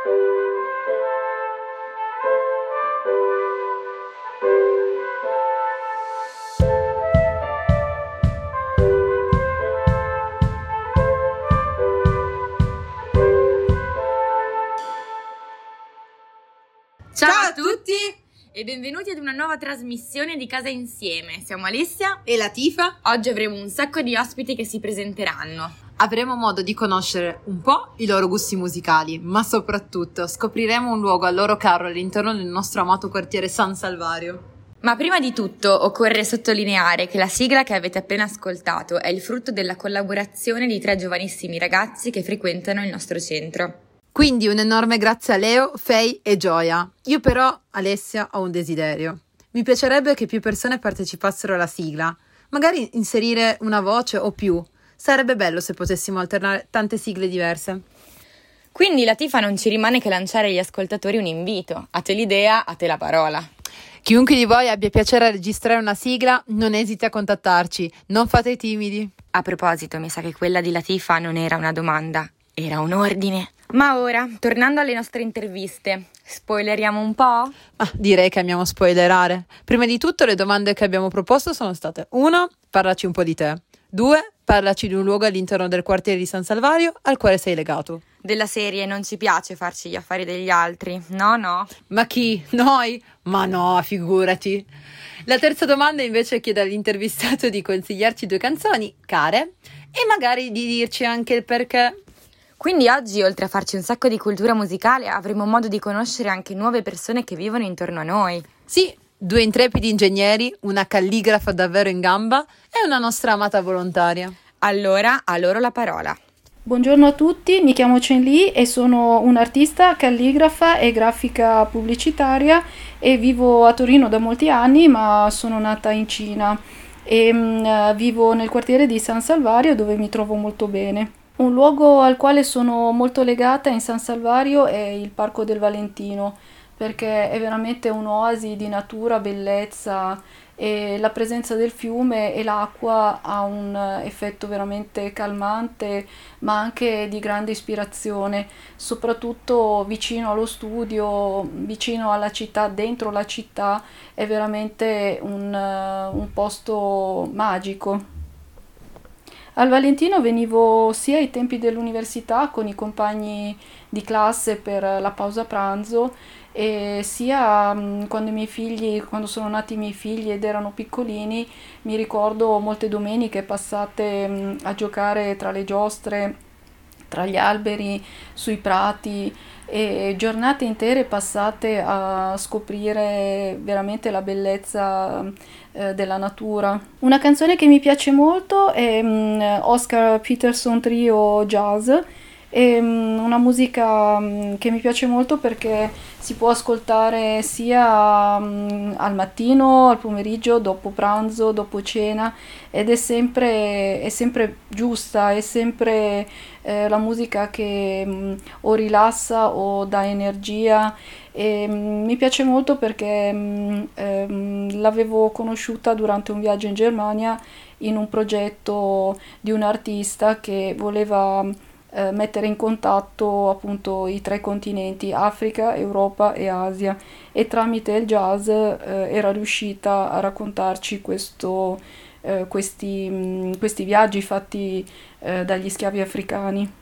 Ciao a tutti e benvenuti ad una nuova trasmissione di Casa Insieme. Siamo Alessia e Latifa. Oggi avremo un sacco di ospiti che si presenteranno. Avremo modo di conoscere un po' i loro gusti musicali, ma soprattutto scopriremo un luogo al loro caro all'interno del nostro amato quartiere San Salvario. Ma prima di tutto occorre sottolineare che la sigla che avete appena ascoltato è il frutto della collaborazione di tre giovanissimi ragazzi che frequentano il nostro centro. Quindi un enorme grazie a Leo, Fei e Gioia. Io però, Alessia, ho un desiderio. Mi piacerebbe che più persone partecipassero alla sigla, magari inserire una voce o più. Sarebbe bello se potessimo alternare tante sigle diverse. Quindi la Tifa non ci rimane che lanciare agli ascoltatori un invito. A te l'idea, a te la parola. Chiunque di voi abbia piacere a registrare una sigla, non esiti a contattarci, non fate i timidi. A proposito, mi sa che quella di Latifa non era una domanda, era un ordine. Ma ora, tornando alle nostre interviste, spoileriamo un po'? Ah, direi che amiamo spoilerare. Prima di tutto le domande che abbiamo proposto sono state 1. Parlaci un po' di te. 2. Parlaci di un luogo all'interno del quartiere di San Salvario al quale sei legato. Della serie non ci piace farci gli affari degli altri, no no. Ma chi? Noi? Ma no, figurati. La terza domanda invece chiede all'intervistato di consigliarci due canzoni care e magari di dirci anche il perché. Quindi oggi, oltre a farci un sacco di cultura musicale, avremo modo di conoscere anche nuove persone che vivono intorno a noi. Sì, due intrepidi ingegneri, una calligrafa davvero in gamba e una nostra amata volontaria. Allora, a loro la parola. Buongiorno a tutti, mi chiamo Chen Li e sono un'artista, calligrafa e grafica pubblicitaria e vivo a Torino da molti anni, ma sono nata in Cina e mh, vivo nel quartiere di San Salvario dove mi trovo molto bene. Un luogo al quale sono molto legata in San Salvario è il Parco del Valentino, perché è veramente un'oasi di natura, bellezza e la presenza del fiume e l'acqua ha un effetto veramente calmante, ma anche di grande ispirazione, soprattutto vicino allo studio, vicino alla città, dentro la città, è veramente un, un posto magico. Al Valentino venivo sia ai tempi dell'università con i compagni di classe per la pausa pranzo e sia mm, quando figli, quando sono nati i miei figli ed erano piccolini, mi ricordo molte domeniche passate mm, a giocare tra le giostre, tra gli alberi, sui prati e giornate intere passate a scoprire veramente la bellezza eh, della natura. Una canzone che mi piace molto è um, Oscar Peterson Trio Jazz. È um, una musica um, che mi piace molto perché si può ascoltare sia al mattino, al pomeriggio, dopo pranzo, dopo cena ed è sempre, è sempre giusta, è sempre eh, la musica che o rilassa o dà energia. E, um, mi piace molto perché um, um, l'avevo conosciuta durante un viaggio in Germania in un progetto di un artista che voleva uh, mettere in contatto appunto i tre continenti Africa, Europa e Asia e tramite il jazz uh, era riuscita a raccontarci questo, uh, questi, questi, viaggi fatti dagli schiavi africani.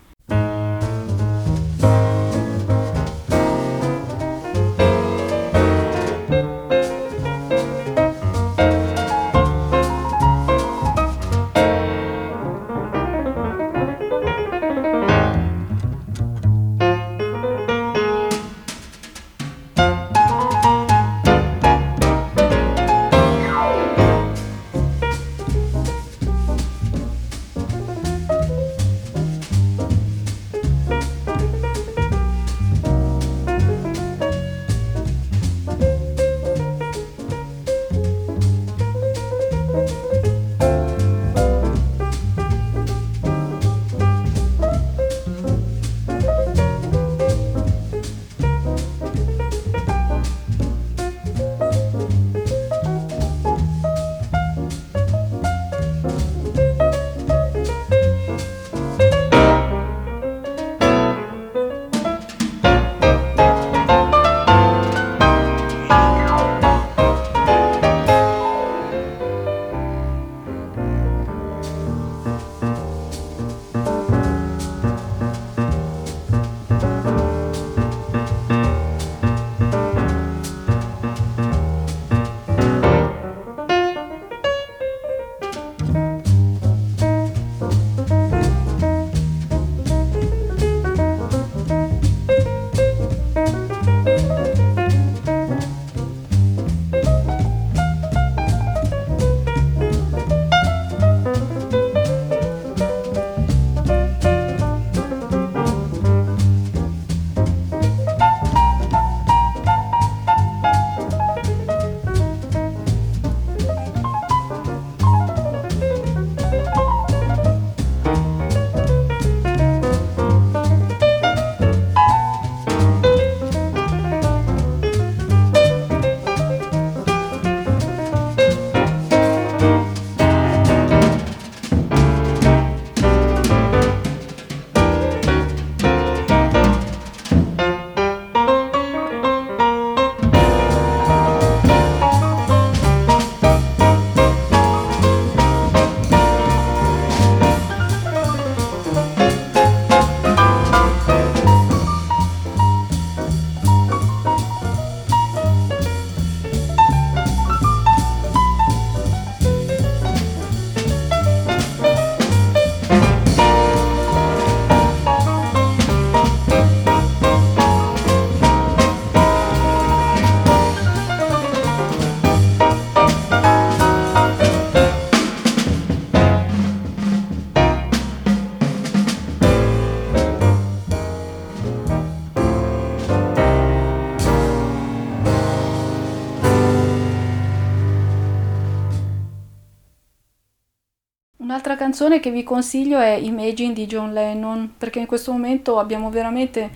Canzone che vi consiglio è Imagine di John Lennon, perché in questo momento abbiamo veramente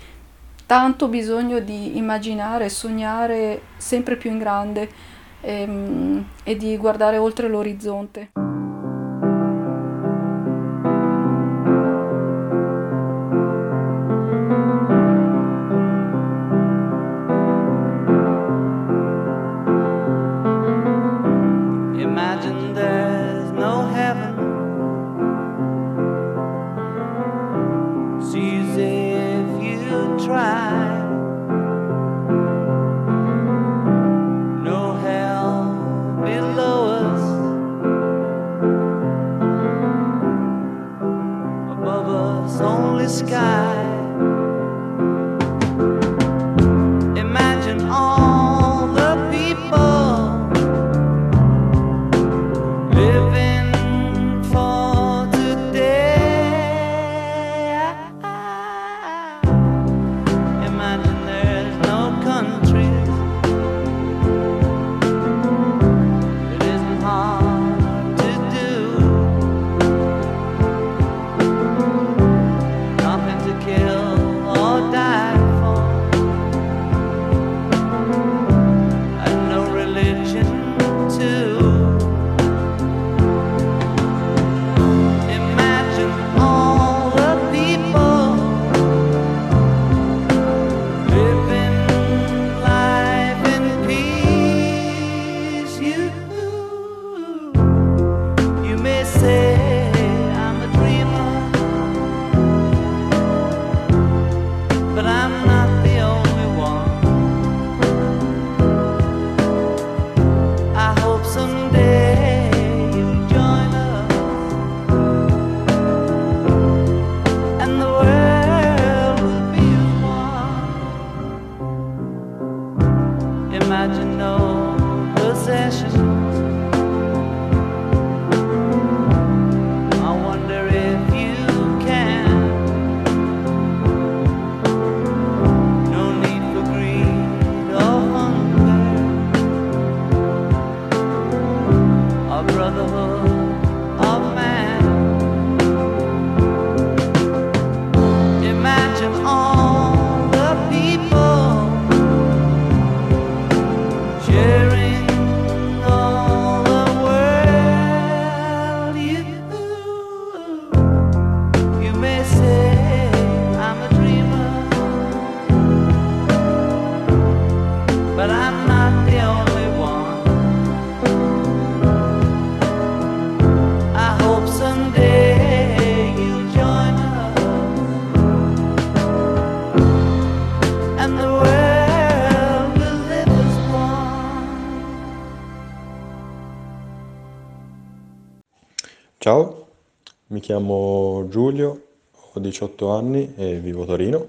tanto bisogno di immaginare, sognare sempre più in grande e, ehm, e di guardare oltre l'orizzonte. Chiamo Giulio, ho 18 anni e vivo a Torino.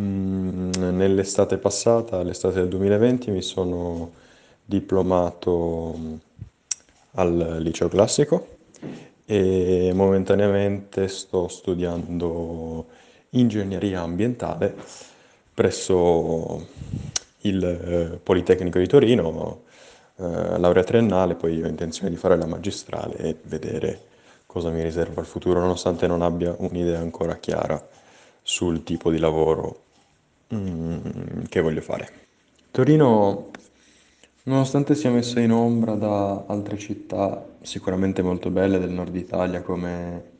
Mm, nell'estate passata, l'estate del 2020, mi sono diplomato mm, al liceo classico e momentaneamente sto studiando ingegneria ambientale presso il eh, Politecnico di Torino eh, laurea triennale, poi ho intenzione di fare la magistrale e vedere cosa mi riserva il futuro, nonostante non abbia un'idea ancora chiara sul tipo di lavoro mm, che voglio fare. Torino, nonostante sia messa in ombra da altre città sicuramente molto belle del nord Italia come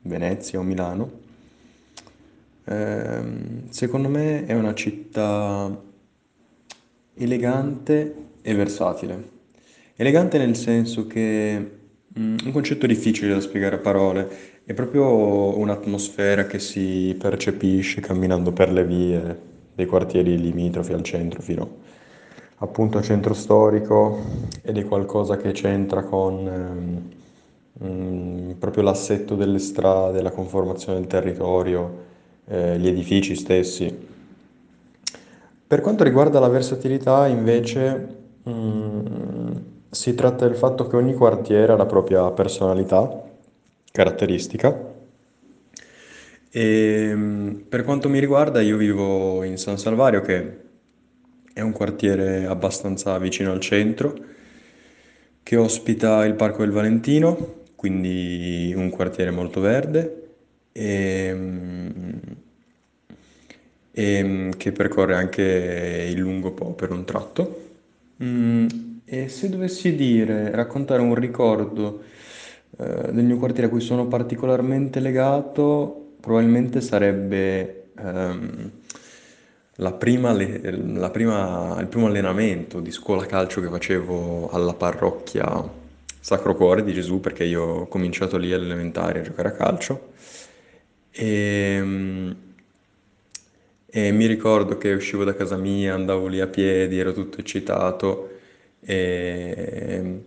Venezia o Milano, ehm, secondo me è una città elegante e versatile. Elegante nel senso che mm, un concetto difficile da spiegare a parole, è proprio un'atmosfera che si percepisce camminando per le vie dei quartieri limitrofi al centro fino appunto al centro storico ed è qualcosa che c'entra con um, proprio l'assetto delle strade, la conformazione del territorio, eh, gli edifici stessi. Per quanto riguarda la versatilità invece Mm, si tratta del fatto che ogni quartiere ha la propria personalità, caratteristica. E mm, per quanto mi riguarda, io vivo in San Salvario, che è un quartiere abbastanza vicino al centro, che ospita il Parco del Valentino, quindi un quartiere molto verde e, e che percorre anche il lungo Po per un tratto. Mm, e se dovessi dire, raccontare un ricordo eh, del mio quartiere a cui sono particolarmente legato, probabilmente sarebbe ehm, la prima, la prima, il primo allenamento di scuola calcio che facevo alla parrocchia Sacro Cuore di Gesù, perché io ho cominciato lì all'elementare a giocare a calcio. E, e mi ricordo che uscivo da casa mia, andavo lì a piedi, ero tutto eccitato e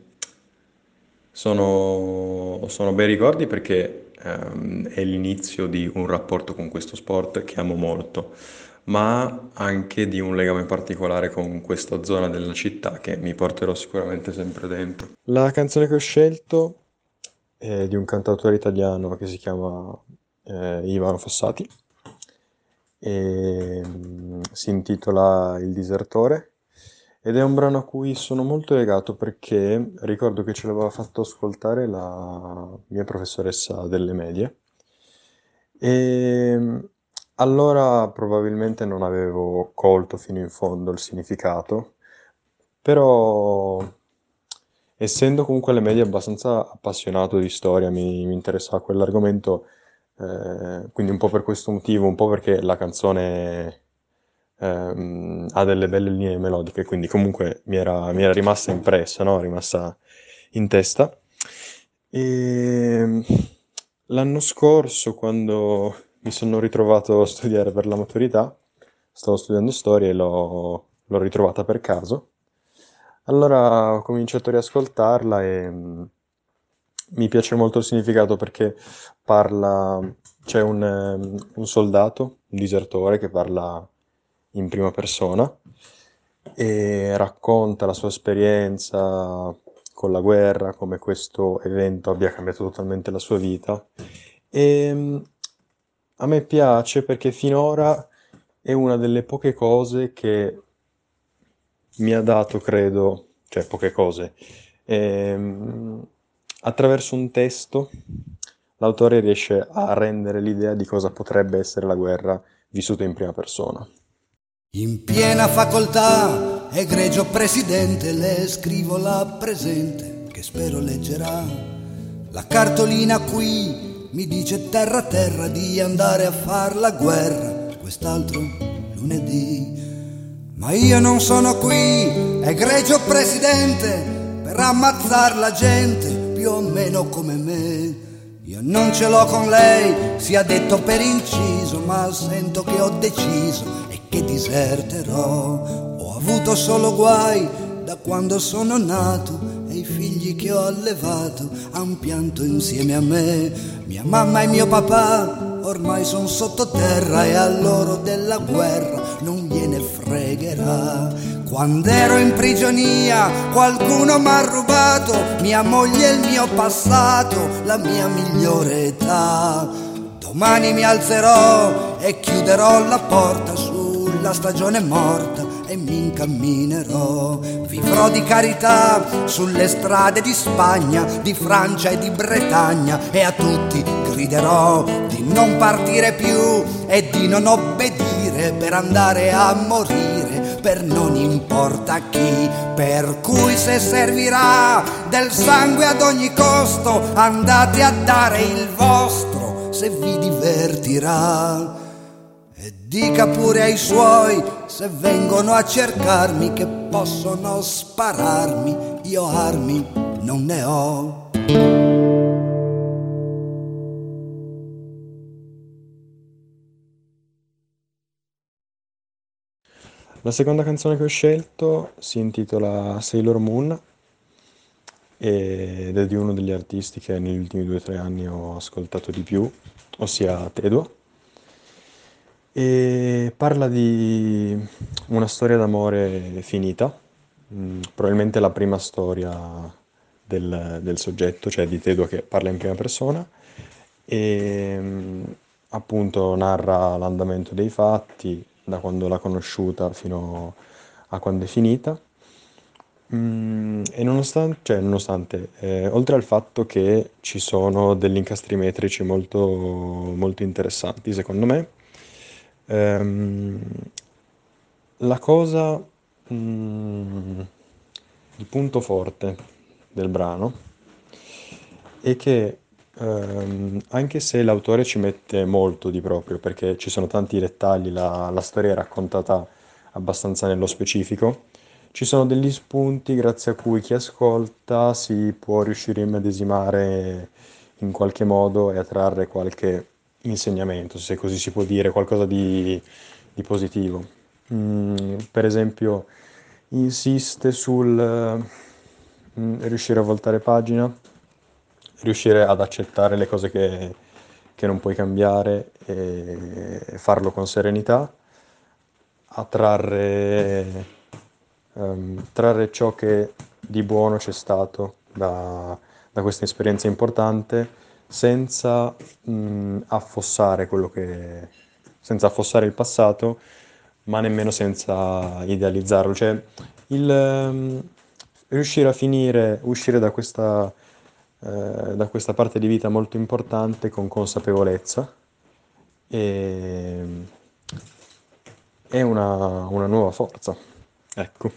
sono, sono bei ricordi perché ehm, è l'inizio di un rapporto con questo sport che amo molto ma anche di un legame particolare con questa zona della città che mi porterò sicuramente sempre dentro. La canzone che ho scelto è di un cantautore italiano che si chiama eh, Ivano Fossati e mm, si intitola Il disertore ed è un brano a cui sono molto legato perché ricordo che ce l'aveva fatto ascoltare la mia professoressa delle medie. E allora probabilmente non avevo colto fino in fondo il significato, però essendo comunque alle medie abbastanza appassionato di storia, mi, mi interessava quell'argomento, eh, quindi un po' per questo motivo, un po' perché la canzone ehm, ha delle belle linee melodiche, quindi comunque mi era, mi era rimasta impressa, no? rimasta in testa. E l'anno scorso, quando mi sono ritrovato a studiare per la maturità, stavo studiando storia e l'ho, l'ho ritrovata per caso. Allora ho cominciato a riascoltarla e mm, mi piace molto il significato perché parla, c'è un, mm, un soldato, un disertore che parla in prima persona e racconta la sua esperienza con la guerra, come questo evento abbia cambiato totalmente la sua vita. E mm, a me piace perché finora è una delle poche cose che mi ha dato, credo, cioè poche cose, ehm, attraverso un testo l'autore riesce a rendere l'idea di cosa potrebbe essere la guerra vissuta in prima persona. In piena facoltà, egregio presidente, le scrivo la presente, che spero leggerà. La cartolina qui mi dice terra terra di andare a far la guerra quest'altro lunedì. Ma io non sono qui, egregio presidente, per ammazzar la gente più o meno come me. Io non ce l'ho con lei, sia detto per inciso, ma sento che ho deciso che diserterò. Ho avuto solo guai da quando sono nato e i figli che ho allevato han pianto insieme a me. Mia mamma e mio papà ormai sono sottoterra e a loro della guerra non gliene fregherà. Quando ero in prigionia qualcuno mi ha rubato mia moglie e il mio passato, la mia migliore età. Domani mi alzerò e chiuderò la porta sulla stagione morta e mi incamminerò. Vivrò di carità sulle strade di Spagna, di Francia e di Bretagna e a tutti griderò di non partire più e di non obbedire per andare a morire per non importa chi, per cui se servirà del sangue ad ogni costo, andate a dare il vostro se vi divertirà. Dica pure ai suoi se vengono a cercarmi che possono spararmi, io armi non ne ho. La seconda canzone che ho scelto si intitola Sailor Moon ed è di uno degli artisti che negli ultimi due o tre anni ho ascoltato di più, ossia Tedo e parla di una storia d'amore finita, mm, probabilmente la prima storia del, del soggetto, cioè di Tedo che parla in prima persona, e mm, appunto narra l'andamento dei fatti, da quando l'ha conosciuta fino a quando è finita. Mm, e nonostante, cioè, nonostante eh, oltre al fatto che ci sono degli incastri metrici molto, molto interessanti, secondo me, ehm, la cosa, mm, il punto forte del brano è che ehm, anche se l'autore ci mette molto di proprio, perché ci sono tanti dettagli, la, la storia è raccontata abbastanza nello specifico, ci sono degli spunti grazie a cui chi ascolta si può riuscire a immedesimare in qualche modo e a trarre qualche insegnamento, se così si può dire, qualcosa di, di positivo. Mm, per esempio, insiste sul mm, riuscire a voltare pagina, riuscire ad accettare le cose che, che non puoi cambiare e farlo con serenità, a trarre um, trarre ciò che di buono c'è stato da, da questa esperienza importante senza mh, affossare quello che senza affossare il passato ma nemmeno senza idealizzarlo cioè il um, riuscire a finire uscire da questa eh, da questa parte di vita molto importante con consapevolezza e è una, una nuova forza Ecco.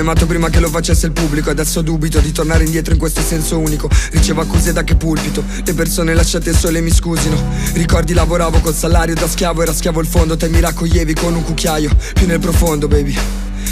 Mi hai amato prima che lo facesse il pubblico Adesso dubito di tornare indietro in questo senso unico. Ricevo accuse da che pulpito Le persone lasciate sole mi scusino. Ricordi lavoravo col salario da schiavo Era schiavo il fondo Te mi raccoglievi con un cucchiaio Più nel profondo baby.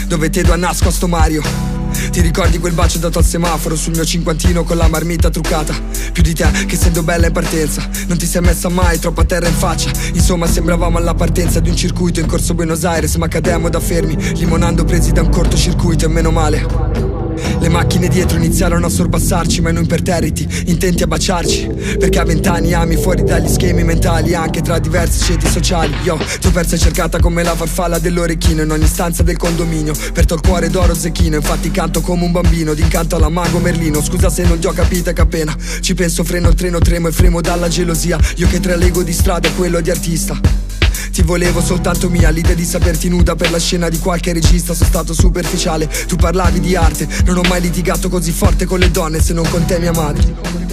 Dove tedo a nascosto Mario ti ricordi quel bacio dato al semaforo sul mio cinquantino con la marmita truccata? Più di te che essendo bella in partenza. Non ti sei messa mai troppo a terra in faccia. Insomma sembravamo alla partenza di un circuito in corso Buenos Aires Ma cademmo da fermi limonando presi da un cortocircuito e meno male le macchine dietro iniziarono a sorpassarci ma noi imperterriti, intenti a baciarci. Perché a vent'anni ami fuori dagli schemi mentali Anche tra diversi ceti sociali. Ti ho persa e cercata come la farfalla dell'orecchino In ogni stanza del condominio. Per il cuore d'oro zecchino Infatti canto come un bambino D'incanto alla mago Merlino. Scusa se non ti ho capito che appena Ci penso freno il treno tremo e fremo dalla gelosia. Io che tra l'ego di strada e quello di artista ti volevo soltanto mia, l'idea di saperti nuda per la scena di qualche regista Sono stato superficiale, tu parlavi di arte Non ho mai litigato così forte con le donne se non con te mia madre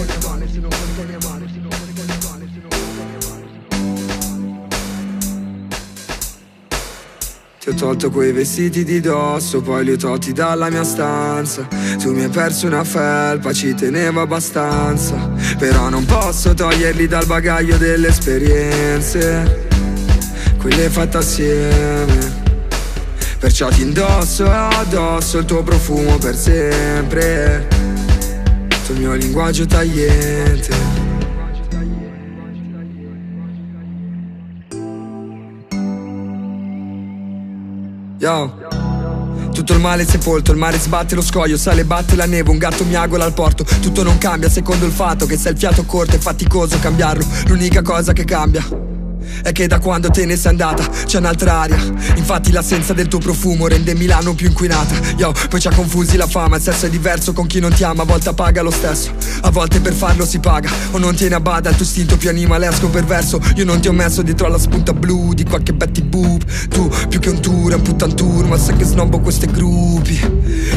Ti ho tolto quei vestiti di dosso, poi li ho tolti dalla mia stanza. Tu mi hai perso una felpa, ci tenevo abbastanza. Però non posso toglierli dal bagaglio delle esperienze quelle fatte assieme Perciò ti indosso addosso il tuo profumo per sempre Sul mio linguaggio tagliente Yo tutto il male è sepolto, il mare sbatte lo scoglio, sale batte la neve, un gatto miagola al porto. Tutto non cambia secondo il fatto che se il fiato corto è faticoso cambiarlo. L'unica cosa che cambia è che da quando te ne sei andata c'è un'altra aria. Infatti l'assenza del tuo profumo rende Milano più inquinata. Yo, poi ci ha confusi la fama Il sesso è diverso con chi non ti ama A volte paga lo stesso. A volte per farlo si paga O non tiene a bada il tuo istinto più animalesco perverso. Io non ti ho messo dietro alla spunta blu Di qualche Betty Boop. Tu più che un tour è un puttan tour Ma sai che snobbo queste gruppi.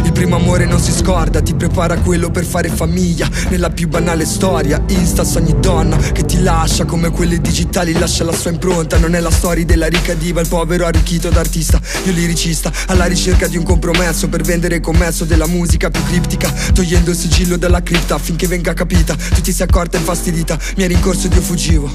Il primo amore non si scorda Ti prepara quello per fare famiglia. Nella più banale storia Insta ogni donna che ti lascia Come quelle digitali lascia la sua impronta Non è la storia della ricca diva, il povero arricchito d'artista Io liricista, alla ricerca di un compromesso Per vendere il commesso della musica più criptica Togliendo il sigillo dalla cripta affinché venga capita Tu ti sei accorta e infastidita, mi hai rincorso ed io fuggivo.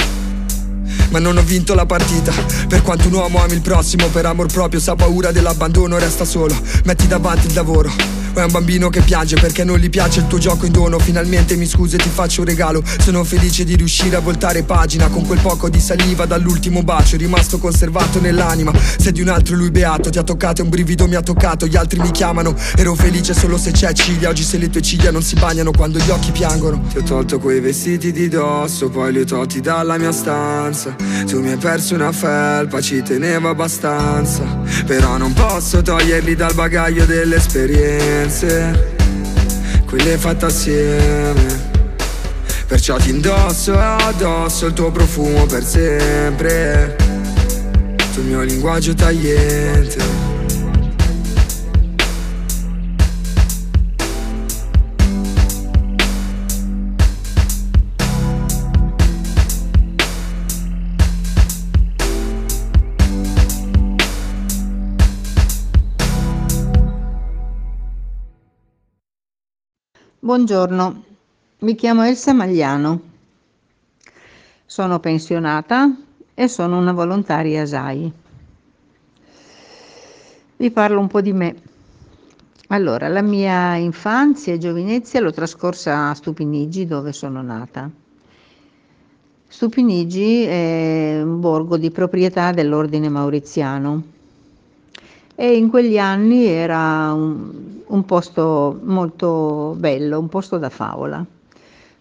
Ma non ho vinto la partita Per quanto un uomo ami il prossimo Per amor proprio sa paura dell'abbandono Resta solo, metti davanti il lavoro o è un bambino che piange perché non gli piace il tuo gioco in dono. Finalmente mi scuso e ti faccio un regalo. Sono felice di riuscire a voltare pagina Con quel poco di saliva dall'ultimo bacio. Rimasto conservato nell'anima. Se di un altro lui beato Ti ha toccato e un brivido mi ha toccato. Gli altri mi chiamano. Ero felice solo se c'è ciglia. Oggi se le tue ciglia non si bagnano quando gli occhi piangono. Ti ho tolto quei vestiti di dosso Poi li ho tolti dalla mia stanza. Tu mi hai perso una felpa Ci tenevo abbastanza. Però non posso toglierli dal bagaglio dell'esperienza esperienze, quelle fatte assieme Perciò ti indosso addosso il tuo profumo per sempre. Sul mio linguaggio tagliente Buongiorno, mi chiamo Elsa Magliano, sono pensionata e sono una volontaria SAI. Vi parlo un po' di me. Allora, la mia infanzia e giovinezza l'ho trascorsa a Stupinigi dove sono nata. Stupinigi è un borgo di proprietà dell'ordine mauriziano e in quegli anni era un, un posto molto bello, un posto da favola,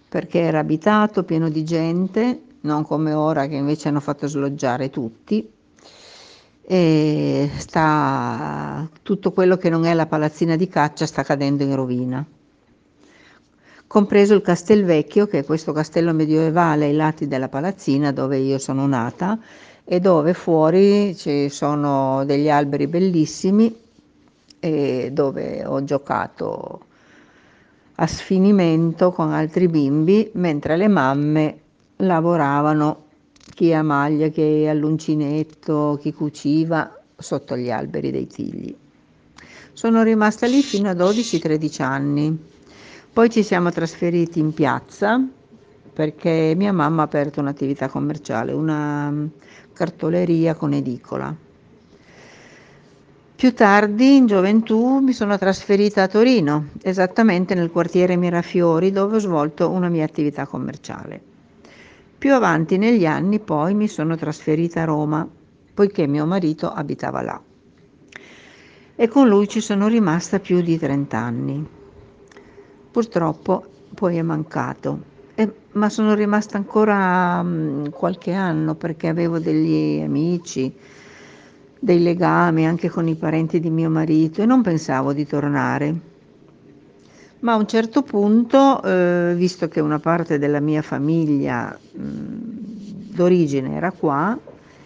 perché era abitato, pieno di gente, non come ora che invece hanno fatto sloggiare tutti. E sta, tutto quello che non è la palazzina di caccia sta cadendo in rovina compreso il Castelvecchio, che è questo castello medievale ai lati della palazzina dove io sono nata e dove fuori ci sono degli alberi bellissimi e dove ho giocato a sfinimento con altri bimbi mentre le mamme lavoravano chi a maglia, chi all'uncinetto, chi cuciva sotto gli alberi dei tigli. Sono rimasta lì fino a 12-13 anni. Poi ci siamo trasferiti in piazza perché mia mamma ha aperto un'attività commerciale, una cartoleria con edicola. Più tardi, in gioventù, mi sono trasferita a Torino, esattamente nel quartiere Mirafiori, dove ho svolto una mia attività commerciale. Più avanti negli anni poi mi sono trasferita a Roma, poiché mio marito abitava là. E con lui ci sono rimasta più di 30 anni. Purtroppo poi è mancato eh, ma sono rimasta ancora mh, qualche anno perché avevo degli amici, dei legami anche con i parenti di mio marito e non pensavo di tornare. Ma a un certo punto, eh, visto che una parte della mia famiglia mh, d'origine era qua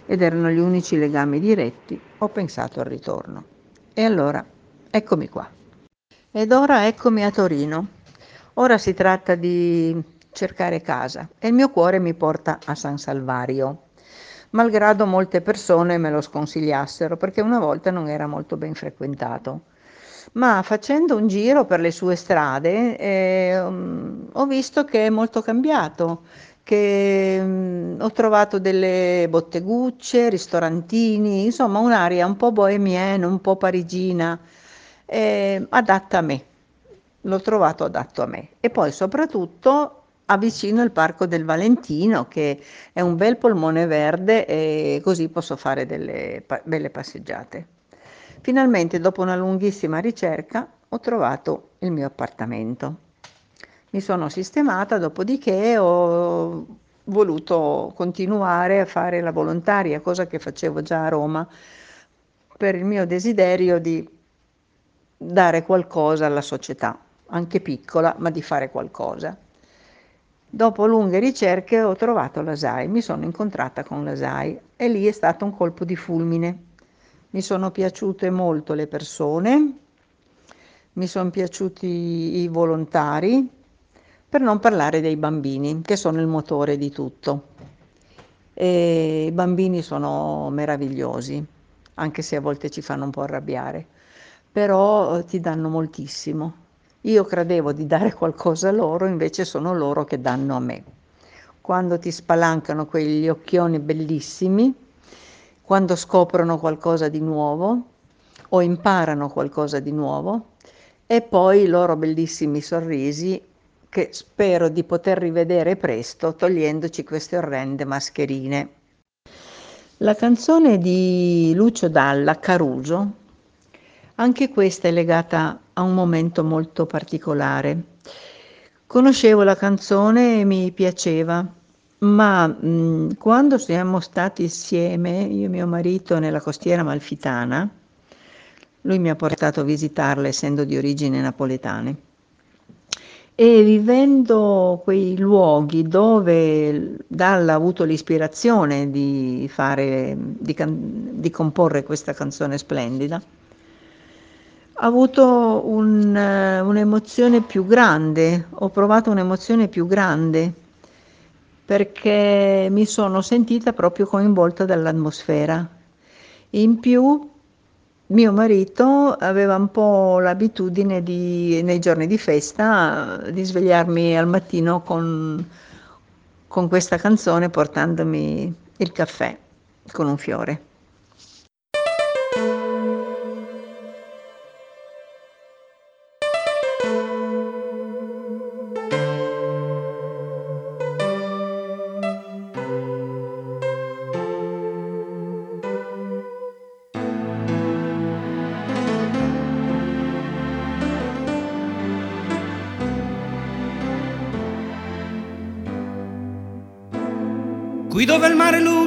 ed erano gli unici legami diretti, ho pensato al ritorno. E allora eccomi qua. Ed ora eccomi a Torino. Ora si tratta di cercare casa e il mio cuore mi porta a San Salvario, malgrado molte persone me lo sconsigliassero perché una volta non era molto ben frequentato. Ma facendo un giro per le sue strade eh, ho visto che è molto cambiato, che mh, ho trovato delle bottegucce, ristorantini, insomma un'area un po' bohemienne, un po' parigina, eh, adatta a me. L'ho trovato adatto a me. E poi soprattutto avvicino il Parco del Valentino, che è un bel polmone verde e così posso fare delle belle passeggiate. Finalmente, dopo una lunghissima ricerca, ho trovato il mio appartamento. Mi sono sistemata, dopodiché ho voluto continuare a fare la volontaria, cosa che facevo già a Roma, per il mio desiderio di dare qualcosa alla società, anche piccola, ma di fare qualcosa. Dopo lunghe ricerche ho trovato la SAI, mi sono incontrata con la SAI e lì è stato un colpo di fulmine. Mi sono piaciute molto le persone, mi sono piaciuti i volontari, per non parlare dei bambini, che sono il motore di tutto. E I bambini sono meravigliosi, anche se a volte ci fanno un po' arrabbiare, però ti danno moltissimo. Io credevo di dare qualcosa a loro, invece sono loro che danno a me. Quando ti spalancano quegli occhioni bellissimi, quando scoprono qualcosa di nuovo o imparano qualcosa di nuovo, e poi i loro bellissimi sorrisi che spero di poter rivedere presto togliendoci queste orrende mascherine. La canzone di Lucio Dalla, Caruso, anche questa è legata a un momento molto particolare. Conoscevo la canzone e mi piaceva, ma mh, quando siamo stati insieme, io e mio marito, nella costiera malfitana, lui mi ha portato a visitarla essendo di origini napoletane. e vivendo quei luoghi dove Dalla ha avuto l'ispirazione di, fare, di, can- di comporre questa canzone splendida, avuto un, un'emozione più grande, ho provato un'emozione più grande perché mi sono sentita proprio coinvolta dall'atmosfera. In più mio marito aveva un po' l'abitudine di, nei giorni di festa di svegliarmi al mattino con, con questa canzone portandomi il caffè con un fiore.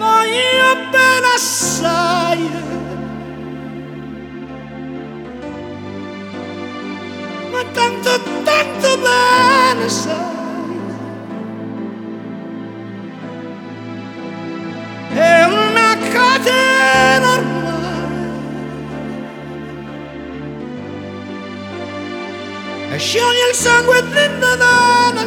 Voglio bene assai. Ma tanto, tanto bene sai. È una catena ormai. E scioglie il sangue dentro da una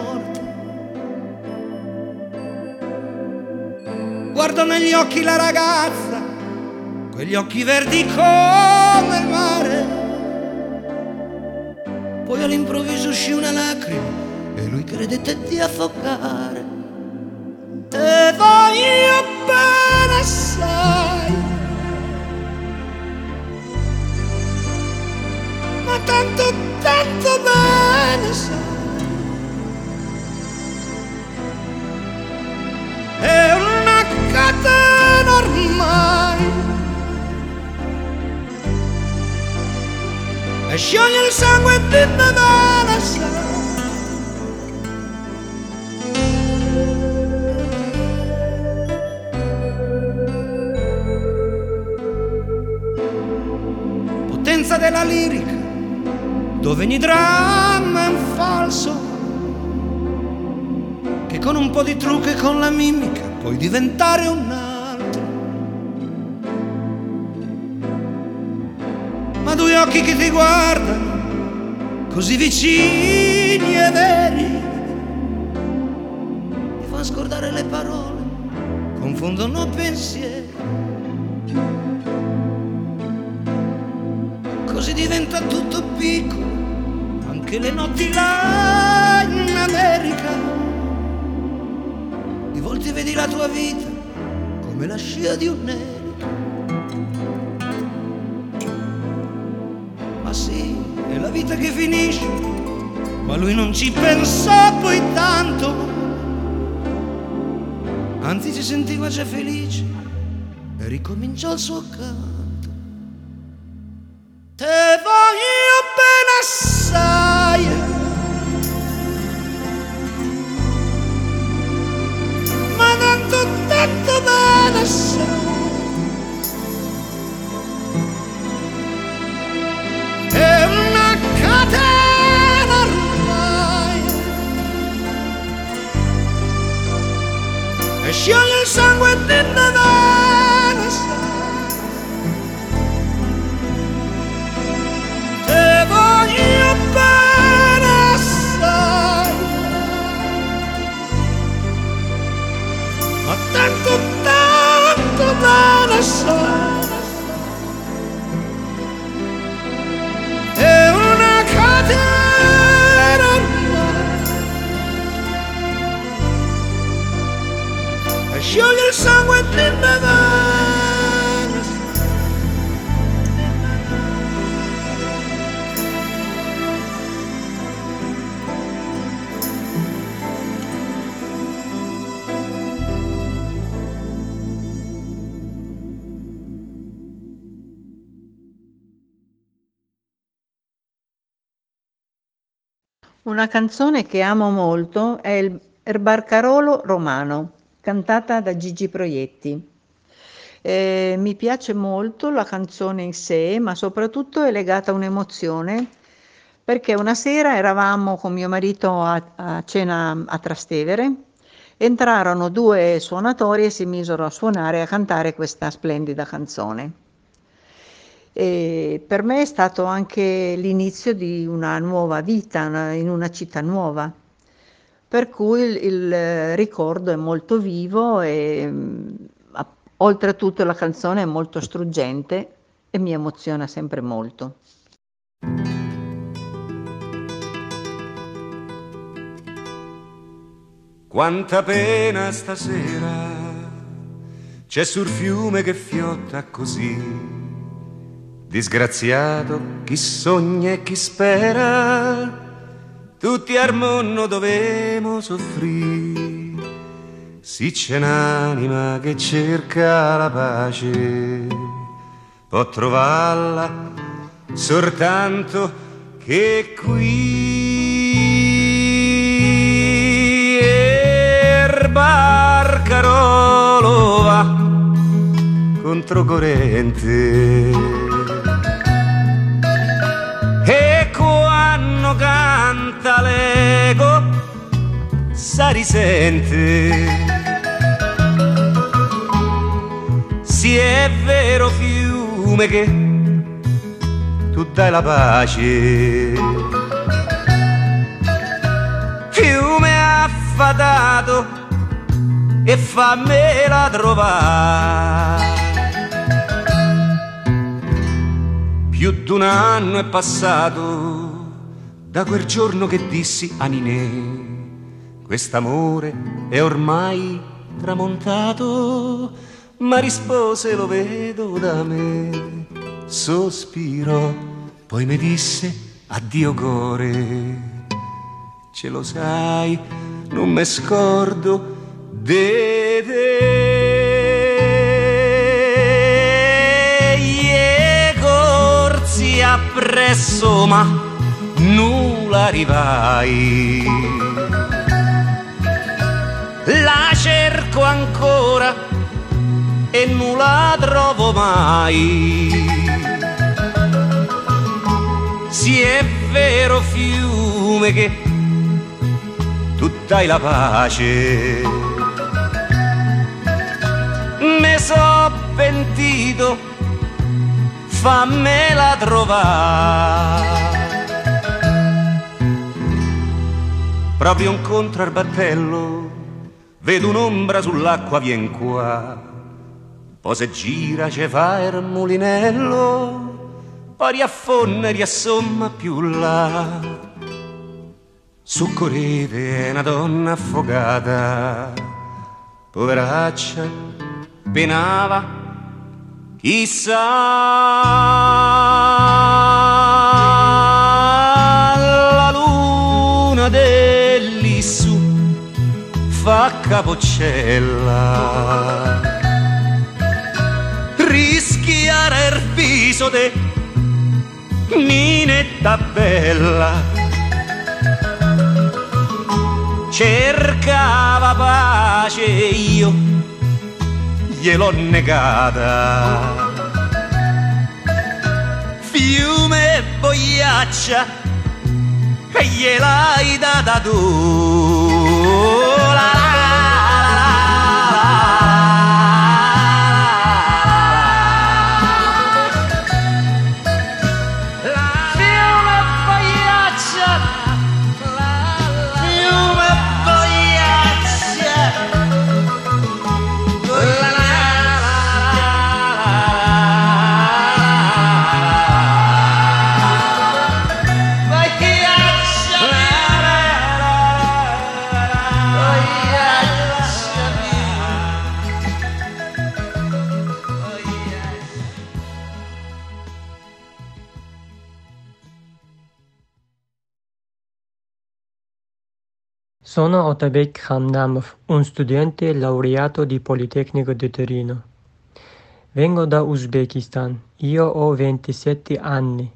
guardo negli occhi la ragazza, quegli occhi verdi come il mare. Poi all'improvviso uscì una lacrima e lui credette di affogare. Te voglio bene assai, ma tanto, tanto bene sai. E scioglie il sangue di Nevada sai. Potenza della lirica dove ogni dramma è un falso che con un po' di trucco e con la mimica puoi diventare un occhi che ti guardano, così vicini e veri, ti fanno scordare le parole, confondono pensieri. Così diventa tutto piccolo, anche le notti là in America di volte vedi la tua vita come la scia di un'elica. Ma vita che finisce, ma lui non ci pensò poi tanto. Anzi si sentiva già felice e ricominciò il suo canto. Una canzone che amo molto è il Barcarolo Romano, cantata da Gigi Proietti. Eh, mi piace molto la canzone in sé, ma soprattutto è legata a un'emozione, perché una sera eravamo con mio marito a, a cena a Trastevere, entrarono due suonatori e si misero a suonare e a cantare questa splendida canzone. E per me è stato anche l'inizio di una nuova vita in una città nuova, per cui il, il ricordo è molto vivo e mm, oltretutto la canzone è molto struggente e mi emoziona sempre molto. Quanta pena stasera c'è sul fiume che fiotta così Disgraziato chi sogna e chi spera, tutti al mondo dovemo soffrire. Si c'è un'anima che cerca la pace, può trovarla soltanto che qui barcarolo va controcorrente canta sa risente. Si è vero fiume che tu dai la pace. Fiume affadato e fammela trovare. Più d'un anno è passato da quel giorno che dissi a Ninè, quest'amore è ormai tramontato, ma rispose lo vedo da me, sospirò, poi mi disse addio core, ce lo sai, non me scordo de te. Ie corsi appresso ma nulla arrivai. La cerco ancora e non la trovo mai. Si è vero fiume che tu dai la pace. Me so pentito, fammela trovare. proprio incontro al battello, vedo un'ombra sull'acqua, vien qua. Poi se gira ce fa il mulinello, poi riaffonda e riassomma più là. Soccorrete una donna affogata, poveraccia, penava, chissà la luna del fa capocella. Rischiare il viso de ninetta bella cercava pace io gliel'ho negata. Fiume e boiaccia e gliel'hai data tu Sono Otabek Hamdamov, un studente laureato di Politecnico di Torino. Vengo da Uzbekistan. Io ho 27 anni.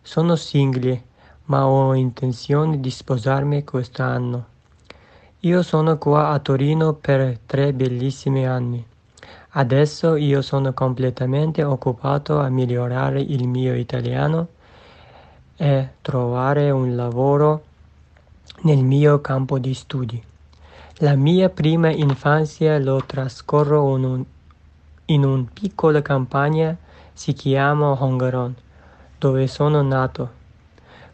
Sono single, ma ho intenzione di sposarmi quest'anno. Io sono qua a Torino per tre bellissimi anni. Adesso io sono completamente occupato a migliorare il mio italiano e trovare un lavoro nel mio campo di studi. La mia prima infanzia lo trascorro in un, in un piccola campagna si chiama Hongaron, dove sono nato.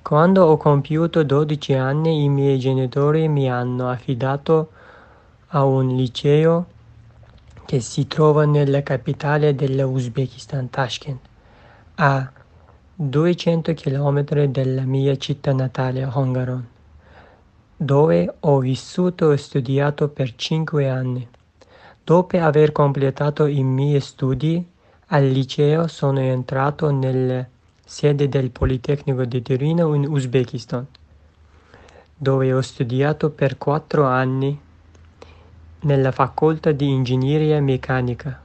Quando ho compiuto 12 anni i miei genitori mi hanno affidato a un liceo che si trova nella capitale dell'Uzbekistan, Tashkent, a 200 km dalla mia città natale, Hongaron dove ho vissuto e studiato per cinque anni. Dopo aver completato i miei studi al liceo sono entrato nella sede del Politecnico di Torino in Uzbekistan, dove ho studiato per quattro anni nella facoltà di ingegneria meccanica.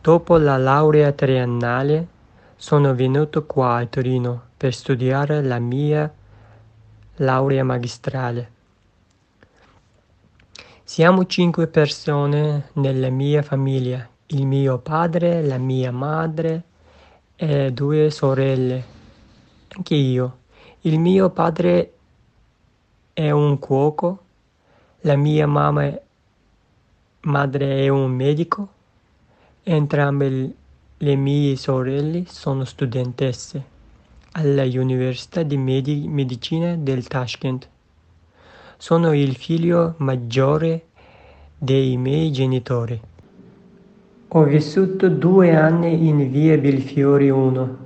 Dopo la laurea triennale sono venuto qua a Torino per studiare la mia laurea magistrale. Siamo cinque persone nella mia famiglia, il mio padre, la mia madre e due sorelle, anche io. Il mio padre è un cuoco, la mia mamma madre è un medico, entrambe le mie sorelle sono studentesse alla Università di Medi- Medicina del Tashkent. Sono il figlio maggiore dei miei genitori. Ho vissuto due anni in via Belfiore 1.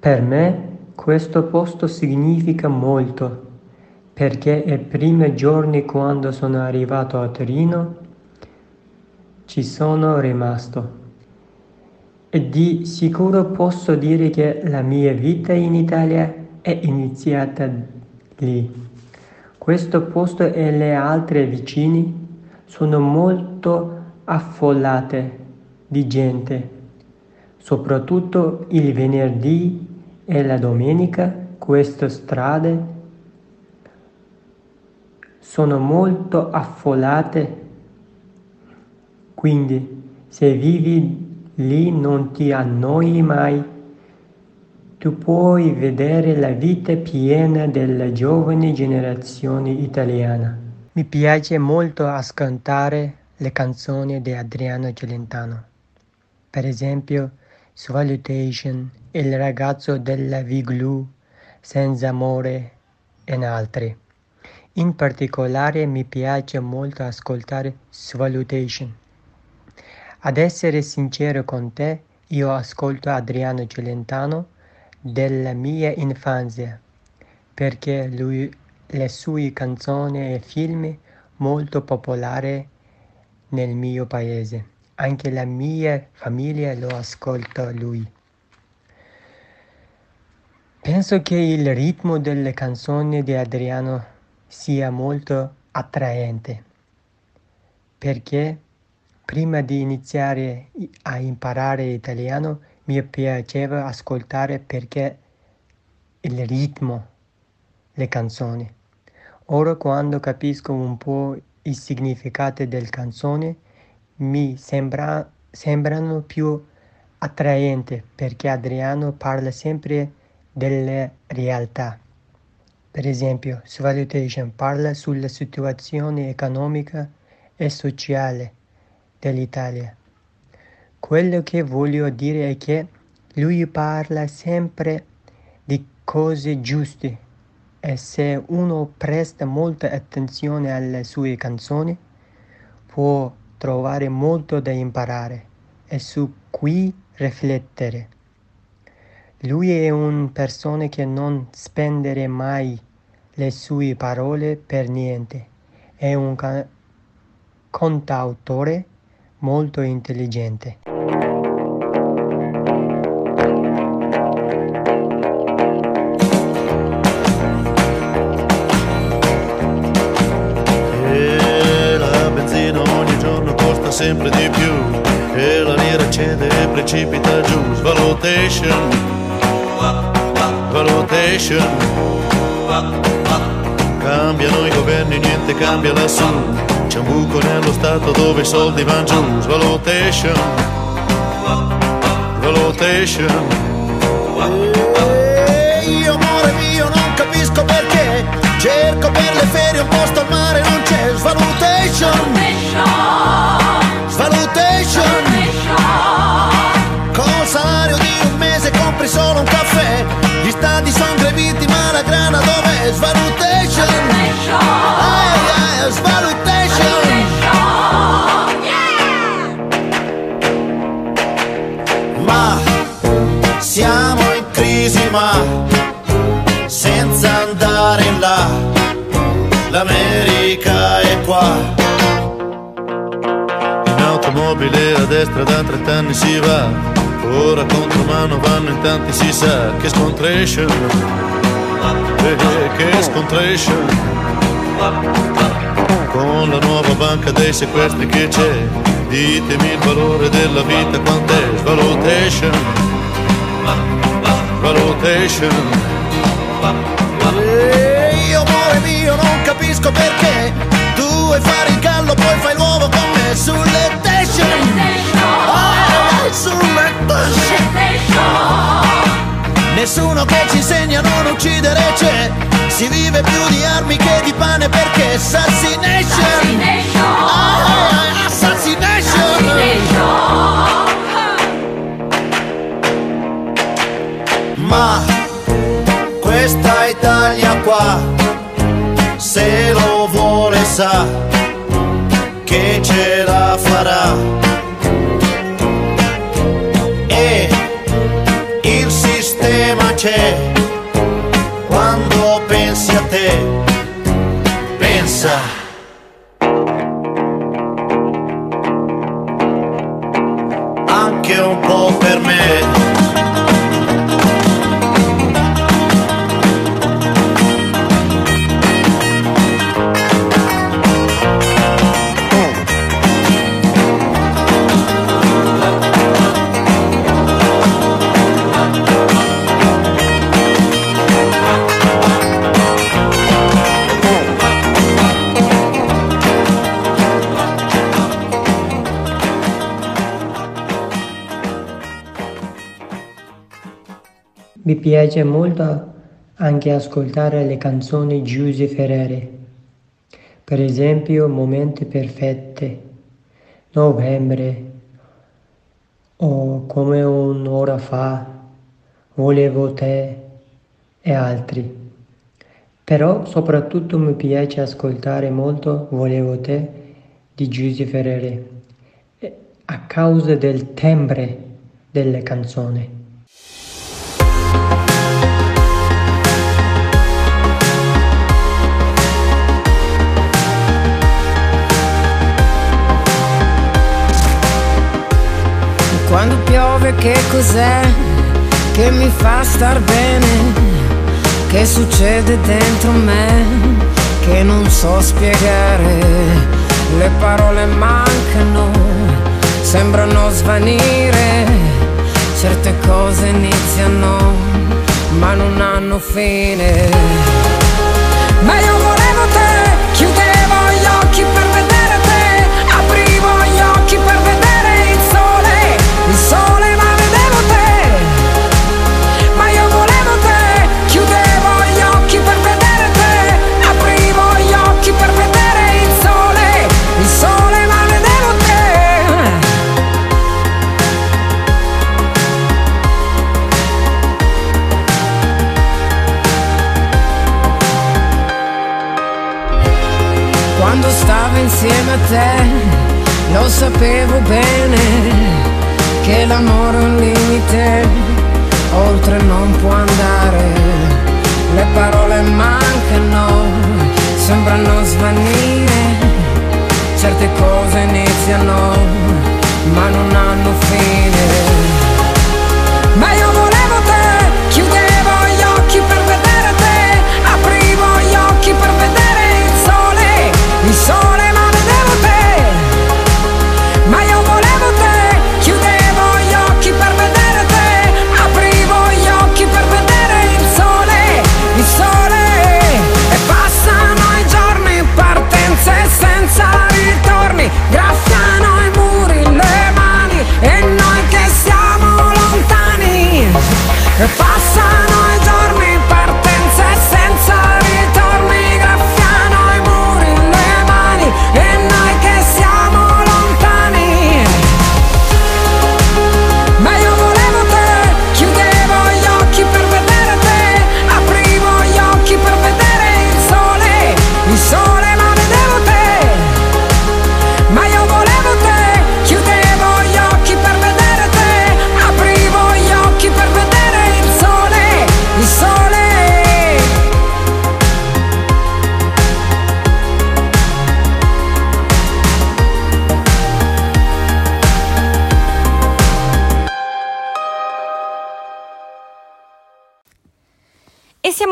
Per me questo posto significa molto, perché ai primi giorni quando sono arrivato a Torino ci sono rimasto. Di sicuro posso dire che la mia vita in Italia è iniziata lì. Questo posto e le altre vicini sono molto affollate di gente, soprattutto il venerdì e la domenica queste strade sono molto affollate, quindi se vivi lì non ti annoi mai. Tu puoi vedere la vita piena della giovane generazione italiana. Mi piace molto ascoltare le canzoni di Adriano Celentano. Per esempio, Salutation, Il ragazzo della Viglu, Senza amore e altri. In particolare mi piace molto ascoltare Salutation. Ad essere sincero con te, io ascolto Adriano Celentano della mia infanzia, perché lui, le sue canzoni e film molto popolari nel mio paese. Anche la mia famiglia lo ascolta lui. Penso che il ritmo delle canzoni di Adriano sia molto attraente, perché Prima di iniziare a imparare italiano mi piaceva ascoltare perché il ritmo, le canzoni. Ora quando capisco un po' il significato delle canzoni mi sembra, sembrano più attraenti perché Adriano parla sempre delle realtà. Per esempio, Salutation parla sulla situazione economica e sociale dell'Italia. Quello che voglio dire è che lui parla sempre di cose giuste e se uno presta molta attenzione alle sue canzoni può trovare molto da imparare e su cui riflettere. Lui è una persona che non spendere mai le sue parole per niente. È un cantautore molto intelligente. La benzina ogni giorno costa sempre di più e la lira cede e precipita giù. svalutation svalutation Cambiano i governi, niente cambia lassù Stato dove i soldi vanno giù. Svalutation, valutation. E io amore mio non capisco perché Cerco per le ferie un posto al mare non c'è Svalutation Svalutation In automobile a destra da 30 anni si va, ora contro mano vanno in tanti si sa che scontration, eh, eh, che scontration. Con la nuova banca dei sequestri che c'è, ditemi il valore della vita quant'è, svalutation, valutation. E io amore mio non capisco perché vuoi fare il gallo poi fai l'uovo con me sulle station ah, sulle station nessuno che ci insegna a non uccidere c'è. Si vive più di armi che di pane perché assassination. Ah, assassination. Ma questa Italia qua, se lo sa che ce la farà. E il sistema c'è, quando pensi a te, pensa. Mi piace molto anche ascoltare le canzoni Giuse Ferrere. Per esempio Momenti Perfetti, Novembre o Come un'ora fa, Volevo te e altri. Però soprattutto mi piace ascoltare molto Volevo te di Giuse Ferrere a causa del timbre delle canzoni. Quando piove che cos'è che mi fa star bene? Che succede dentro me che non so spiegare? Le parole mancano, sembrano svanire, certe cose iniziano ma non hanno fine. Ma io volevo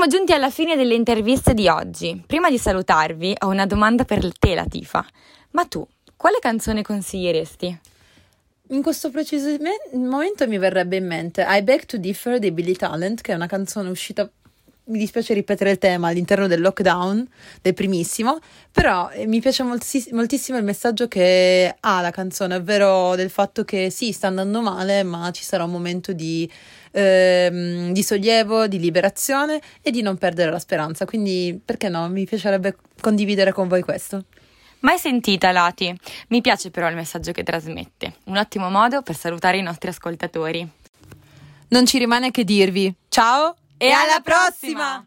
siamo giunti alla fine delle interviste di oggi. Prima di salutarvi ho una domanda per te, Latifa. Ma tu, quale canzone consiglieresti? In questo preciso momento mi verrebbe in mente I Beg to Differ di Billy Talent, che è una canzone uscita mi dispiace ripetere il tema all'interno del lockdown, del primissimo, però eh, mi piace moltiss- moltissimo il messaggio che ha la canzone, ovvero del fatto che sì, sta andando male, ma ci sarà un momento di, ehm, di sollievo, di liberazione e di non perdere la speranza. Quindi, perché no? Mi piacerebbe condividere con voi questo. Mai sentita, Lati. Mi piace però il messaggio che trasmette. Un ottimo modo per salutare i nostri ascoltatori. Non ci rimane che dirvi ciao e alla prossima!